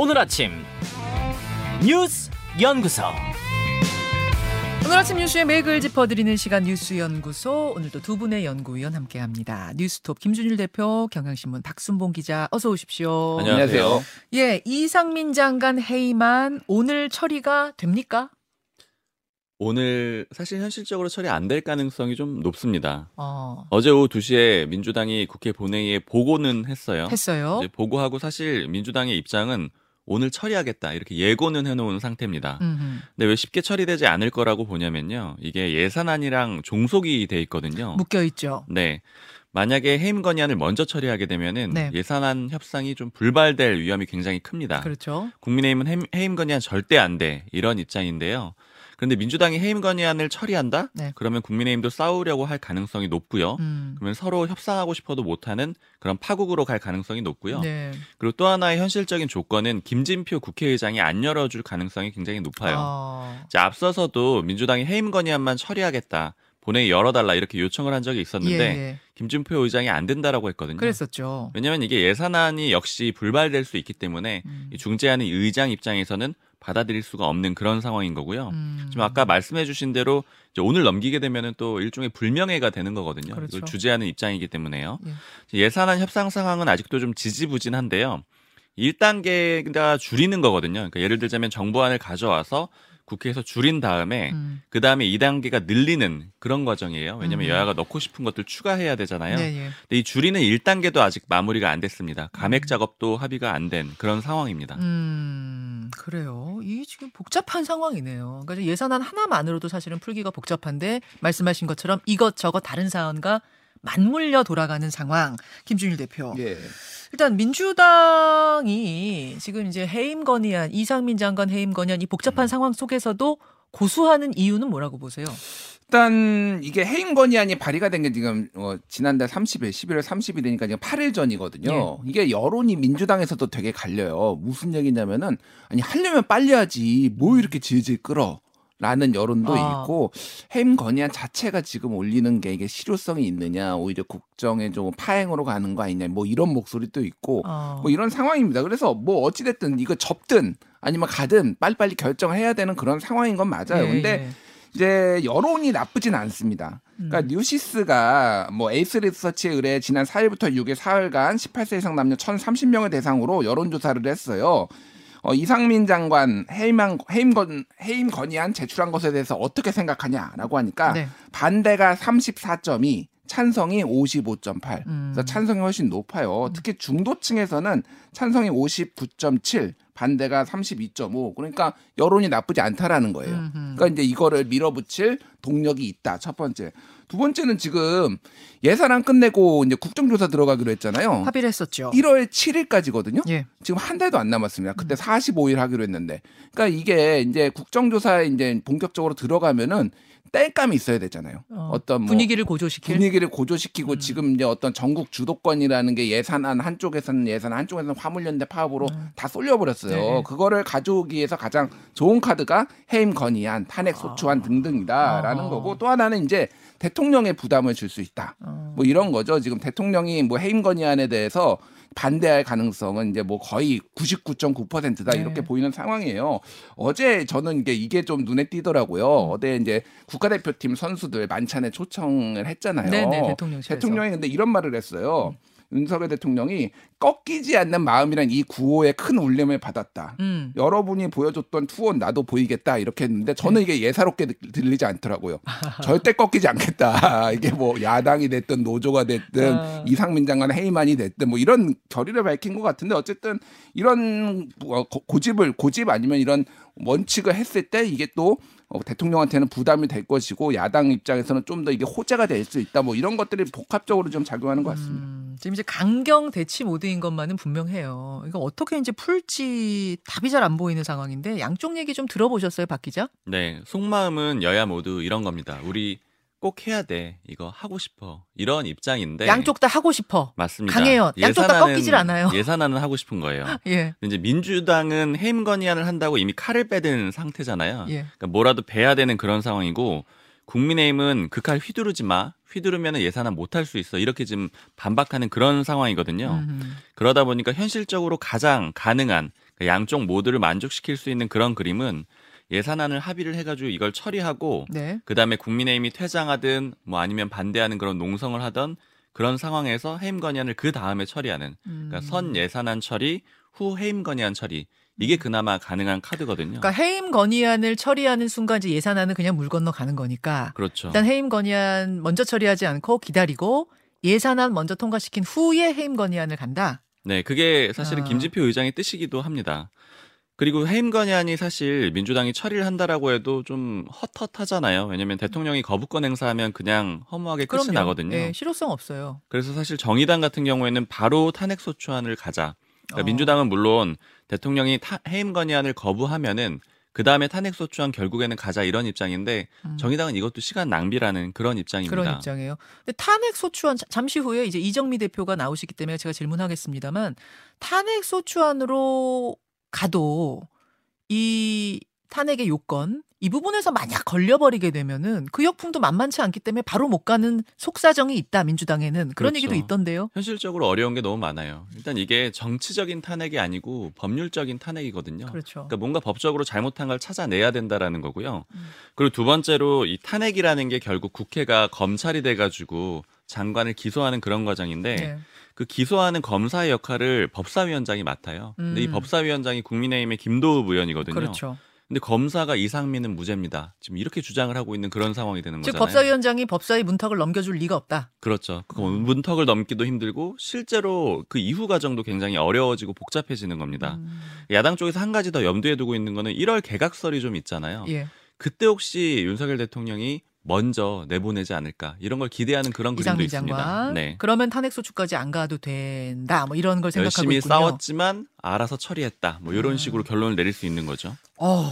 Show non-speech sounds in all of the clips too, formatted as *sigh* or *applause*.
오늘 아침 뉴스 연구소 오늘 아침 뉴스의 맥을 짚어드리는 시간 뉴스 연구소 오늘도 두 분의 연구위원 함께합니다. 뉴스톱 김준일 대표, 경향신문 박순봉 기자 어서 오십시오. 안녕하세요. 예, 이상민 장관 회의만 오늘 처리가 됩니까? 오늘 사실 현실적으로 처리 안 될 가능성이 좀 높습니다. 어, 어제 오후 2시에 민주당이 국회 본회의에 보고는 했어요. 했어요. 이제 보고하고 사실 민주당의 입장은 오늘 처리하겠다 이렇게 예고는 해놓은 상태입니다. 음흠. 근데 왜 쉽게 처리되지 않을 거라고 보냐면요. 이게 예산안이랑 종속이 돼 있거든요. 묶여 있죠. 네. 만약에 해임 건의안을 먼저 처리하게 되면은 네. 예산안 협상이 좀 불발될 위험이 굉장히 큽니다. 그렇죠. 국민의힘은 해임, 해임 건의안 절대 안 돼. 이런 입장인데요. 그런데 민주당이 해임 건의안을 처리한다? 네. 그러면 국민의힘도 싸우려고 할 가능성이 높고요. 음. 그러면 서로 협상하고 싶어도 못하는 그런 파국으로 갈 가능성이 높고요. 네. 그리고 또 하나의 현실적인 조건은 김진표 국회의장이 안 열어줄 가능성이 굉장히 높아요. 어, 자, 앞서서도 민주당이 해임 건의안만 처리하겠다. 본회의 열어달라 이렇게 요청을 한 적이 예, 있었는데 예. 김진표 의장이 안 된다라고 했거든요. 그랬었죠. 왜냐하면 이게 예산안이 역시 불발될 수 있기 때문에 음. 이 중재하는 의장 입장에서는 받아들일 수가 없는 그런 상황인 거고요. 음. 지금 아까 말씀해주신 대로 이제 오늘 넘기게 되면은 또 일종의 불명예가 되는 거거든요. 그렇죠. 이걸 주재하는 입장이기 때문에요. 예. 예산안 협상 상황은 아직도 좀 지지부진한데요. 1단계가 줄이는 거거든요. 그러니까 예를 들자면 정부안을 가져와서 국회에서 줄인 다음에 음. 그 다음에 2단계가 늘리는 그런 과정이에요. 왜냐하면 음. 여야가 넣고 싶은 것들 추가해야 되잖아요. 네, 예. 근데 이 줄이는 1단계도 아직 마무리가 안 됐습니다. 감액 작업도 합의가 안 된 그런 상황입니다. 음, 그래요. 이 지금 복잡한 상황이네요. 그러니까 예산안 하나만으로도 사실은 풀기가 복잡한데 말씀하신 것처럼 이것저것 다른 사안과 맞물려 돌아가는 상황. 김준일 대표. 예. 일단 민주당이 지금 이제 해임 건의안 이상민 장관 해임 건의안 이 복잡한 음. 상황 속에서도 고수하는 이유는 뭐라고 보세요? 일단 이게 해임 건의안이 발의가 된 게 지금 어, 지난달 30일, 11월 30일이니까 지금 8일 전이거든요. 예. 이게 여론이 민주당에서도 되게 갈려요. 무슨 얘기냐면은 아니 하려면 빨리 하지 뭐 이렇게 질질 끌어. 라는 여론도 아. 있고 해임 건의안 자체가 지금 올리는 게 이게 실효성이 있느냐 오히려 국정에 좀 파행으로 가는 거 아니냐 뭐 이런 목소리도 있고 어. 뭐 이런 상황입니다. 그래서 뭐 어찌됐든 이거 접든 아니면 가든 빨리빨리 결정을 해야 되는 그런 상황인 건 맞아요. 예, 근데 예. 이제 여론이 나쁘진 않습니다. 그러니까 음. 뉴시스가 뭐 에이스 리서치에 의뢰 지난 4일부터 6일 사흘간 18세 이상 남녀 1,030명을 대상으로 여론조사를 했어요. 어, 이상민 장관 해임한 해임 건 해임 건의안 제출한 것에 대해서 어떻게 생각하냐라고 하니까 네. 반대가 34.2, 찬성이 55.8. 음. 그래서 찬성이 훨씬 높아요. 특히 중도층에서는 찬성이 59.7, 반대가 32.5. 그러니까 여론이 나쁘지 않다라는 거예요. 음흠. 그러니까 이제 이거를 밀어붙일 동력이 있다. 첫 번째. 두 번째는 지금 예산안 끝내고 이제 국정조사 들어가기로 했잖아요. 합의를 했었죠. 1월 7일까지거든요. 예. 지금 한 달도 안 남았습니다. 음. 그때 45일 하기로 했는데. 그러니까 이게 이제 국정조사에 이제 본격적으로 들어가면은 땔감이 있어야 되잖아요. 어, 어, 떤뭐 분위기를 고조시킬 분위기를 고조시키고 음. 지금 이제 어떤 전국 주도권이라는 게 예산안 한쪽에서는 예산 한쪽에서는 화물연대 파업으로 다 쏠려버렸어요. 음. 네. 그거를 가져오기 위해서 가장 좋은 카드가 해임 건의안, 탄핵 소추안 등등이다라는 아. 거고 또 하나는 이제 대통령 의 부담을 줄 수 있다. 어. 뭐 이런 거죠. 지금 대통령이 뭐 해임 건의안에 대해서 반대할 가능성은 이제 뭐 거의 99.9%다 네. 이렇게 보이는 상황이에요. 어제 저는 이게 이게 좀 눈에 띄더라고요. 음. 어제 이제 국가대표팀 선수들 만찬에 초청을 했잖아요. 네네, 대통령실에서. 대통령이 근데 이런 말을 했어요. 윤석열 대통령이 꺾이지 않는 마음이란 이 구호에 큰 울림을 받았다. 음. 여러분이 보여줬던 투혼 나도 보이겠다 이렇게 했는데 저는 이게 예사롭게 들- 들리지 않더라고요. *laughs* 절대 꺾이지 않겠다. *laughs* 이게 뭐 야당이 됐든 노조가 됐든 아. 이상민 장관 해임안이 됐든 뭐 이런 결의를 밝힌 것 같은데 어쨌든 이런 어, 고- 고집을 고집 아니면 이런 원칙을 했을 때 이게 또 어, 대통령한테는 부담이 될 것이고 야당 입장에서는 좀 더 이게 호재가 될 수 있다. 뭐 이런 것들이 복합적으로 좀 작용하는 것 같습니다. 음, 지금 이제 강경 대치 모드인 것만은 분명해요. 이거 어떻게 이제 풀지 답이 잘 안 보이는 상황인데 양쪽 얘기 좀 들어보셨어요, 박 기자? 네, 속마음은 여야 모두 이런 겁니다. 우리 꼭 해야 돼. 이거 하고 싶어. 이런 입장인데 양쪽 다 하고 싶어. 맞습니다. 강해요. 양쪽 다 예산안은- 꺾이질 않아요. *laughs* 예산안은 하고 싶은 거예요. 예. 이제 민주당은 해임 건의안을 한다고 이미 칼을 빼든 상태잖아요. 예. 그러니까 뭐라도 베야 되는 그런 상황이고 국민의힘은 그 칼 휘두르지 마. 휘두르면 예산안 못할 수 있어. 이렇게 지금 반박하는 그런 상황이거든요. 음. 그러다 보니까 현실적으로 가장 가능한 그러니까 양쪽 모두를 만족시킬 수 있는 그런 그림은 예산안을 합의를 해가지고 이걸 처리하고 네. 그 다음에 국민의힘이 퇴장하든 뭐 아니면 반대하는 그런 농성을 하던 그런 상황에서 해임 건의안을 그 다음에 처리하는 그러니까 음. 선 예산안 처리 후 해임 건의안 처리 이게 그나마 가능한 카드거든요. 그러니까 해임 건의안을 처리하는 순간 이제 예산안은 그냥 물 건너 가는 거니까 그렇죠. 일단 해임 건의안 먼저 처리하지 않고 기다리고 예산안 먼저 통과시킨 후에 해임 건의안을 간다. 네, 그게 사실은 아. 김진표 의장의 뜻이기도 합니다. 그리고 해임 건의안이 사실 민주당이 처리를 한다라고 해도 좀 헛헛하잖아요. 왜냐하면 대통령이 거부권 행사하면 그냥 허무하게 끝이 그럼요. 나거든요. 네, 실효성 없어요. 그래서 사실 정의당 같은 경우에는 바로 탄핵 소추안을 가자. 그러니까 어. 민주당은 물론 대통령이 타- 해임 건의안을 거부하면은 그 다음에 탄핵 소추안 결국에는 가자 이런 입장인데 음. 정의당은 이것도 시간 낭비라는 그런 입장입니다. 그런 입장이에요. 근데 탄핵 소추안 자- 잠시 후에 이제 이정미 대표가 나오시기 때문에 제가 질문하겠습니다만 탄핵 소추안으로 가도 이 탄핵의 요건 이 부분에서 만약 걸려버리게 되면은 그 역풍도 만만치 않기 때문에 바로 못 가는 속사정이 있다 민주당에는 그런 그렇죠. 얘기도 있던데요. 현실적으로 어려운 게 너무 많아요. 일단 이게 정치적인 탄핵이 아니고 법률적인 탄핵이거든요. 그렇죠. 그러니까 뭔가 법적으로 잘못한 걸 찾아내야 된다라는 거고요. 음. 그리고 두 번째로 이 탄핵이라는 게 결국 국회가 검찰이 돼가지고 장관을 기소하는 그런 과정인데 네. 그 기소하는 검사의 역할을 법사위원장이 맡아요. 근데 이 음. 법사위원장이 국민의힘의 김도읍 의원이거든요. 그렇죠. 근데 검사가 이상민은 무죄입니다. 지금 이렇게 주장을 하고 있는 그런 상황이 되는 즉 거잖아요. 법사위원장이 법사위 문턱을 넘겨줄 리가 없다. 그렇죠. 그 음. 문턱을 넘기도 힘들고 실제로 그 이후 과정도 굉장히 어려워지고 복잡해지는 겁니다. 음, 야당 쪽에서 한 가지 더 염두에 두고 있는 거는 1월 개각설이 좀 있잖아요. 예. 그때 혹시 윤석열 대통령이 먼저 내보내지 않을까 이런 걸 기대하는 그런 그림도 있습니다. 장관. 네. 그러면 탄핵 소추까지 안 가도 된다. 뭐 이런 걸 생각하고 열심히 있군요. 싸웠지만 알아서 처리했다. 뭐 이런 음. 식으로 결론을 내릴 수 있는 거죠. 어,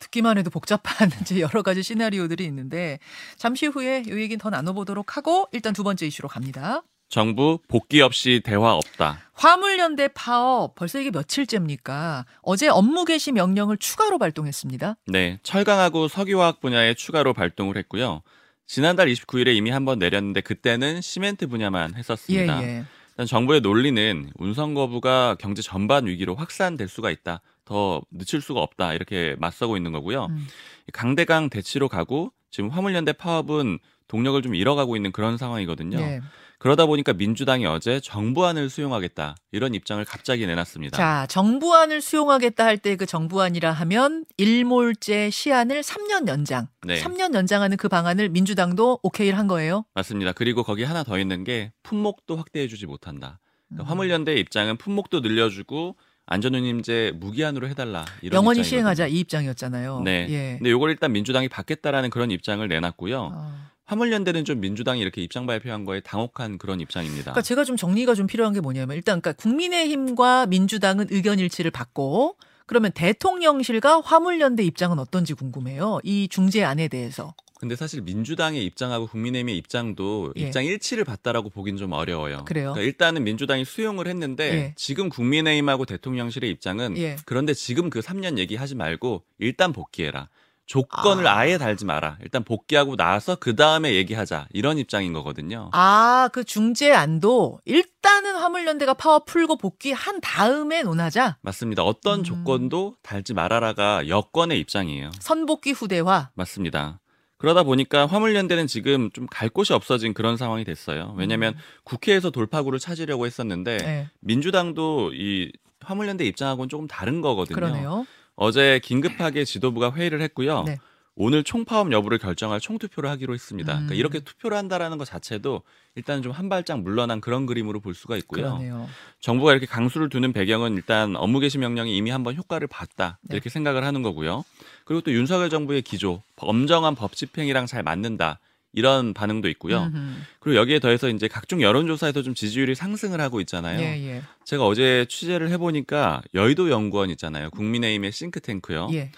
듣기만 해도 복잡한 *laughs* 이제 여러 가지 시나리오들이 있는데 잠시 후에 이 얘기는 더 나눠보도록 하고 일단 두 번째 이슈로 갑니다. 정부 복귀 없이 대화 없다. 화물연대 파업 벌써 이게 며칠째입니까? 어제 업무 개시 명령을 추가로 발동했습니다. 네, 철강하고 석유화학 분야에 추가로 발동을 했고요. 지난달 29일에 이미 한 번 내렸는데 그때는 시멘트 분야만 예, 했었습니다. 예. 일단 정부의 논리는 운송 거부가 경제 전반 위기로 확산될 수가 있다. 더 늦출 수가 없다. 이렇게 맞서고 있는 거고요. 음. 강대강 대치로 가고 지금 화물연대 파업은 동력을 좀 잃어가고 있는 그런 상황이거든요. 예. 그러다 보니까 민주당이 어제 정부안을 수용하겠다. 이런 입장을 갑자기 내놨습니다. 자, 정부안을 수용하겠다 할 때 그 정부안이라 하면 일몰제 시한을 3년 연장. 네. 3년 연장하는 그 방안을 민주당도 오케이를 한 거예요. 맞습니다. 그리고 거기 하나 더 있는 게 품목도 확대해주지 못한다. 그러니까 음. 화물연대의 입장은 품목도 늘려주고 안전운임제 무기한으로 해달라. 이런 영원히 입장이거든요. 시행하자 이 입장이었잖아요. 네. 예. 근데 이걸 일단 민주당이 받겠다라는 그런 입장을 내놨고요. 어. 화물연대는 좀 민주당이 이렇게 입장 발표한 거에 당혹한 그런 입장입니다. 그러니까 제가 좀 정리가 좀 필요한 게 뭐냐면 일단 그러니까 국민의힘과 민주당은 의견 일치를 받고 그러면 대통령실과 화물연대 입장은 어떤지 궁금해요. 이 중재안에 대해서. 근데 사실 민주당의 입장하고 국민의힘의 입장도 예. 입장 일치를 봤다라고 보긴 좀 어려워요. 그래요? 그러니까 일단은 민주당이 수용을 했는데 예. 지금 국민의힘하고 대통령실의 입장은 예. 그런데 지금 그 3년 얘기하지 말고 일단 복귀해라. 조건을 아. 아. 예 달지 마라. 일단 복귀하고 나서 그 다음에 얘기하자. 이런 입장인 거거든요. 아, 그 중재 안도 일단은 화물연대가 파업 풀고 복귀한 다음에 논하자. 맞습니다. 어떤 음. 조건도 달지 말아라가 여권의 입장이에요. 선복귀 후대화. 맞습니다. 그러다 보니까 화물연대는 지금 좀 갈 곳이 없어진 그런 상황이 됐어요. 왜냐하면 국회에서 돌파구를 찾으려고 했었는데 음. 네, 민주당도 이 화물연대 입장하고는 조금 다른 거거든요. 그러네요. 어제 긴급하게 지도부가 회의를 했고요. 네. 오늘 총파업 여부를 결정할 총투표를 하기로 했습니다. 음. 그러니까 이렇게 투표를 한다라는 것 자체도 일단 좀 한 발짝 물러난 그런 그림으로 볼 수가 있고요. 그러네요. 정부가 이렇게 강수를 두는 배경은 일단 업무 개시 명령이 이미 한번 효과를 봤다 네. 이렇게 생각을 하는 거고요. 그리고 또 윤석열 정부의 기조, 엄정한 법 집행이랑 잘 맞는다 이런 반응도 있고요. 음흠. 그리고 여기에 더해서 이제 각종 여론조사에서 좀 지지율이 상승을 하고 있잖아요. 예, 예. 제가 어제 취재를 해보니까 여의도 연구원 있잖아요. 국민의힘의 싱크탱크요. 예.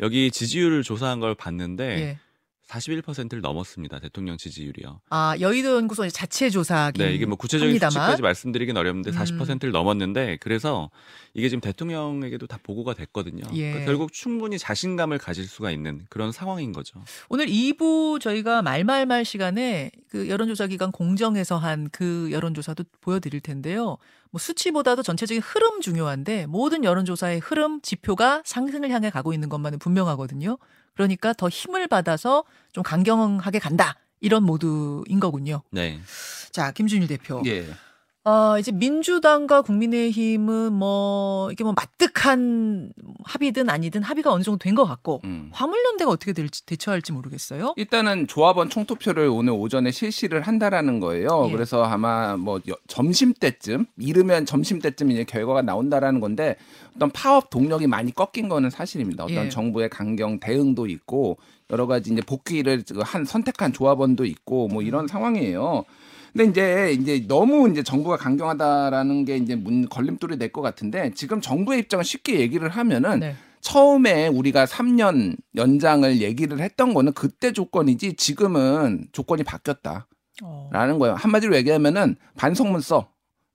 여기 지지율을 조사한 걸 봤는데 예. 41%를 넘었습니다. 대통령 지지율이요. 아 여의도 연구소 자체 조사긴 네, 이게 뭐 구체적인 합니다만. 수치까지 말씀드리긴 어렵는데 음. 40%를 넘었는데 그래서 이게 지금 대통령에게도 다 보고가 됐거든요. 예. 그러니까 결국 충분히 자신감을 가질 수가 있는 그런 상황인 거죠. 오늘 2부 저희가 말말말 시간에 그 여론조사 기관 공정에서 한 그 여론조사도 보여드릴 텐데요. 뭐 수치보다도 전체적인 흐름 중요한데 모든 여론조사의 흐름 지표가 상승을 향해 가고 있는 것만은 분명하거든요. 그러니까 더 힘을 받아서 좀 강경하게 간다 이런 모드인 거군요. 네. 자 김준일 대표. 예. 어, 이제 민주당과 국민의힘은 뭐 이게 뭐 마뜩한 합의든 아니든 합의가 어느 정도 된 것 같고 음. 화물연대가 어떻게 될지 대처할지 모르겠어요. 일단은 조합원 총투표를 오늘 오전에 실시를 한다라는 거예요. 예. 그래서 아마 뭐 여- 점심 때쯤 이르면 점심 때쯤 이제 결과가 나온다라는 건데 어떤 파업 동력이 많이 꺾인 거는 사실입니다. 어떤 예. 정부의 강경 대응도 있고 여러 가지 이제 복귀를 한 선택한 조합원도 있고 뭐 음. 이런 상황이에요. 근데 이제 이제 너무 이제 정부가 강경하다라는 게 이제 문 걸림돌이 될 것 같은데 지금 정부의 입장을 쉽게 얘기를 하면은 네. 처음에 우리가 3년 연장을 얘기를 했던 거는 그때 조건이지 지금은 조건이 바뀌었다 라는 어. 거예요. 한마디로 얘기하면은 반성문 써.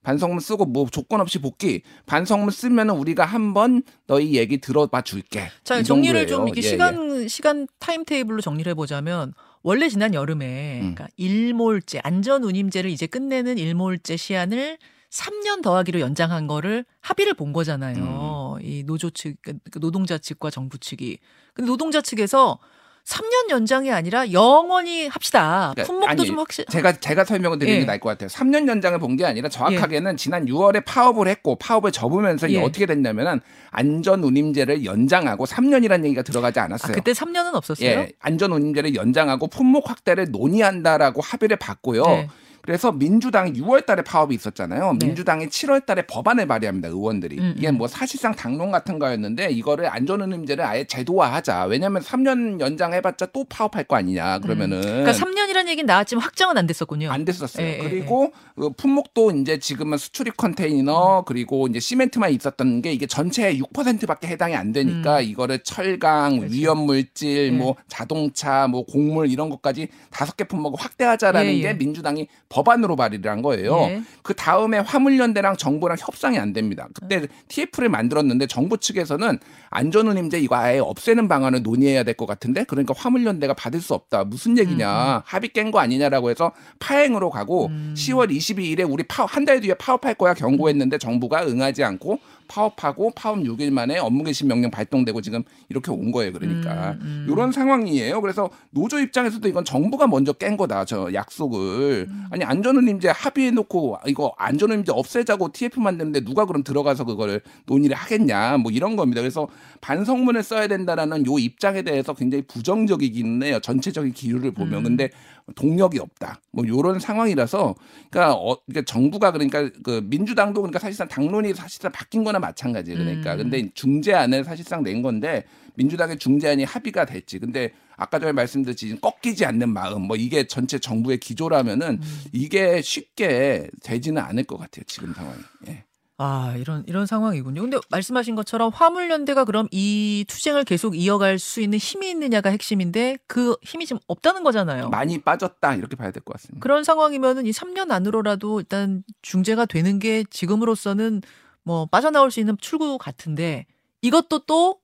반성문 쓰고 뭐 조건 없이 복귀. 반성문 쓰면은 우리가 한 번 너희 얘기 들어봐 줄게. 자이 정리를 정도예요. 좀 이렇게 예, 예. 시간 시간 timetable로 정리를 해 보자면 원래 지난 여름에 음. 그러니까 일몰제 안전 운임제를 이제 끝내는 일몰제 시한을 3년 더하기로 연장한 거를 합의를 본 거잖아요. 음. 이 노조 측, 그 노동자 측과 정부 측이. 근데 노동자 측에서 3년 연장이 아니라 영원히 합시다. 그러니까 품목도 아니, 좀 확실. 제가 제가 설명을 드리는 예. 게 나을 것 같아요. 3년 연장을 본 게 아니라 정확하게는 지난 6월에 파업을 했고 파업을 접으면서 이게 예. 어떻게 됐냐면은 안전 운임제를 연장하고 3년이라는 얘기가 들어가지 아, 않았어요. 그때 3년은 없었어요. 예, 안전 운임제를 연장하고 품목 확대를 논의한다라고 합의를 봤고요. 네. 그래서 민주당이 6월 달에 파업이 있었잖아요. 네. 민주당이 7월 달에 법안을 발의합니다. 의원들이. 음, 이게 음. 뭐 사실상 당론 같은 거였는데 이거를 안전운임제를 아예 제도화하자. 왜냐하면 3년 연장해 봤자 또 파업할 거 아니냐. 그러면은 그러니까 3년이라는 얘기는 나왔지만 확정은 안 됐었군요. 안 됐었어요. 예, 예, 그리고 그 품목도 이제 지금은 수출입 컨테이너 그리고 이제 시멘트만 있었던 게 이게 전체의 6%밖에 해당이 안 되니까 이거를 철강, 음. 그렇죠. 위험 물질, 예. 뭐 자동차, 뭐 곡물 이런 것까지 다섯 개 품목을 확대하자라는 예, 예. 게 민주당이 법안으로 발의를 한 거예요. 예. 그 다음에 화물연대랑 정부랑 협상이 안 됩니다. 음. 그때 TF를 만들었는데 정부 측에서는 안전운임제 이거 아예 없애는 방안을 논의해야 될 것 같은데 그러니까 화물연대가 받을 수 없다. 무슨 얘기냐. 합의 깬 거 아니냐라고 해서 파행으로 가고 음. 10월 22일에 우리 파업 한달 뒤에 파업할 거야 경고했는데 정부가 응하지 않고 파업하고 파업 6일 만에 업무 개시 명령 발동되고 지금 이렇게 온 거예요. 그러니까 음, 음. 이런 상황이에요. 그래서 노조 입장에서도 이건 정부가 먼저 깬 거다. 저 약속을 음. 아니 안전운임제 합의해 놓고 이거 안전운임제 없애자고 TF 만드는데 누가 그럼 들어가서 그거를 논의를 하겠냐 뭐 이런 겁니다. 그래서 반성문을 써야 된다라는 요 입장에 대해서 굉장히 부정적이기는 해요. 전체적인 기류를 보면 음. 근데 동력이 없다. 뭐 요런 상황이라서 그러니까 어 그러니까 정부가 그러니까 그 민주당도 그러니까 사실상 당론이 사실상 바뀐 거나 마찬가지예요. 그러니까 음. 근데 중재안을 사실상 낸 건데 민주당의 중재안이 합의가 됐지. 근데 아까 전에 말씀드렸지 꺾이지 않는 마음 뭐 이게 전체 정부의 기조라면은 음. 이게 쉽게 되지는 않을 것 같아요. 지금 상황이. 예. 아, 이런 이런 상황이군요. 근데 말씀하신 것처럼 화물연대가 그럼 이 투쟁을 계속 이어갈 수 있는 힘이 있느냐가 핵심인데 그 힘이 지금 없다는 거잖아요. 많이 빠졌다 이렇게 봐야 될 것 같습니다. 그런 상황이면은 이 3년 안으로라도 일단 중재가 되는 게 지금으로서는 뭐 빠져나올 수 있는 출구 같은데 이것도 또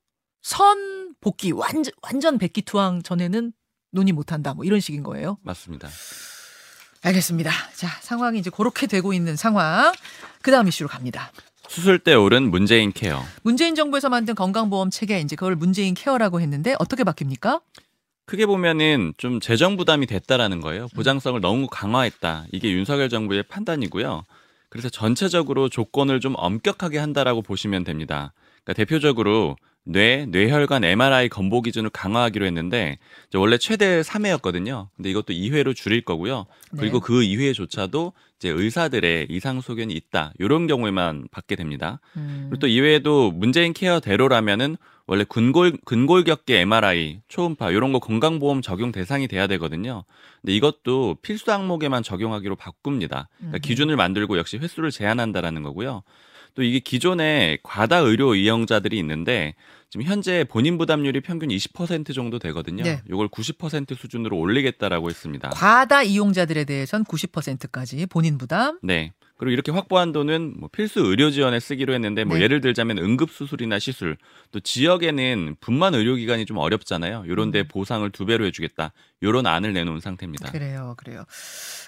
선 복귀 완전 완전 백기 투항 전에는 논의 못 한다. 뭐 이런 식인 거예요. 맞습니다. 알겠습니다. 자, 상황이 이제 그렇게 되고 있는 상황. 그다음 이슈로 갑니다. 수술대 오른 문재인 케어. 문재인 정부에서 만든 건강보험 체계 이제 그걸 문재인 케어라고 했는데 어떻게 바뀝니까? 크게 보면은 좀 재정 부담이 됐다라는 거예요. 보장성을 너무 강화했다. 이게 윤석열 정부의 판단이고요. 그래서 전체적으로 조건을 좀 엄격하게 한다라고 보시면 됩니다. 그러니까 대표적으로 뇌, 뇌혈관 MRI 건보 기준을 강화하기로 했는데 이제 원래 최대 3회였거든요. 근데 이것도 2회로 줄일 거고요. 그리고 네. 그 2회조차도 이제 의사들의 이상 소견이 있다. 이런 경우에만 받게 됩니다. 음, 그리고 또 이외에도 문재인 케어대로라면은 원래 근골 근골격계 MRI, 초음파 이런 거 건강보험 적용 대상이 돼야 되거든요. 근데 이것도 필수 항목에만 적용하기로 바꿉니다. 그러니까 음. 기준을 만들고 역시 횟수를 제한한다라는 거고요. 또 이게 기존에 과다 의료 이용자들이 있는데 지금 현재 본인 부담률이 평균 20% 정도 되거든요. 네. 이걸 90% 수준으로 올리겠다라고 했습니다. 과다 이용자들에 대해선 90%까지 본인 부담. 네. 그리고 이렇게 확보한 돈은 뭐 필수 의료 지원에 쓰기로 했는데 뭐 네. 예를 들자면 응급 수술이나 시술 또 지역에는 분만 의료기관이 좀 어렵잖아요. 이런 데 보상을 두 배로 해주겠다. 이런 안을 내놓은 상태입니다. 음. 그래요, 그래요.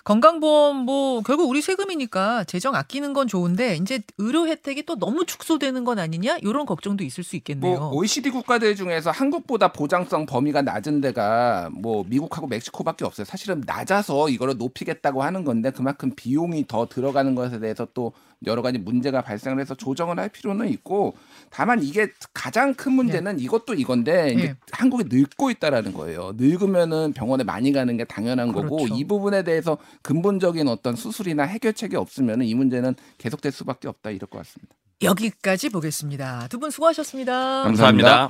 건강보험 뭐 결국 우리 세금이니까 재정 아끼는 건 좋은데 이제 의료 혜택이 또 너무 축소되는 건 아니냐 이런 걱정도 있을 수 있겠네요. 뭐 OECD 국가들 중에서 한국보다 보장성 범위가 낮은 데가 뭐 미국하고 멕시코밖에 없어요. 사실은 낮아서 이거를 높이겠다고 하는 건데 그만큼 비용이 더 들어가는 것에 대해서 또 여러 가지 문제가 발생을 해서 조정을 할 필요는 있고 다만 이게 가장 큰 문제는 이것도 이건데 이제 네. 한국이 늙고 있다라는 거예요. 늙으면은 병원에 많이 가는 게 당연한 거고 그렇죠. 이 부분에 대해서 근본적인 어떤 수술이나 해결책이 없으면은 이 문제는 계속될 수밖에 없다 이럴 것 같습니다. 여기까지 보겠습니다. 두 분 수고하셨습니다. 감사합니다.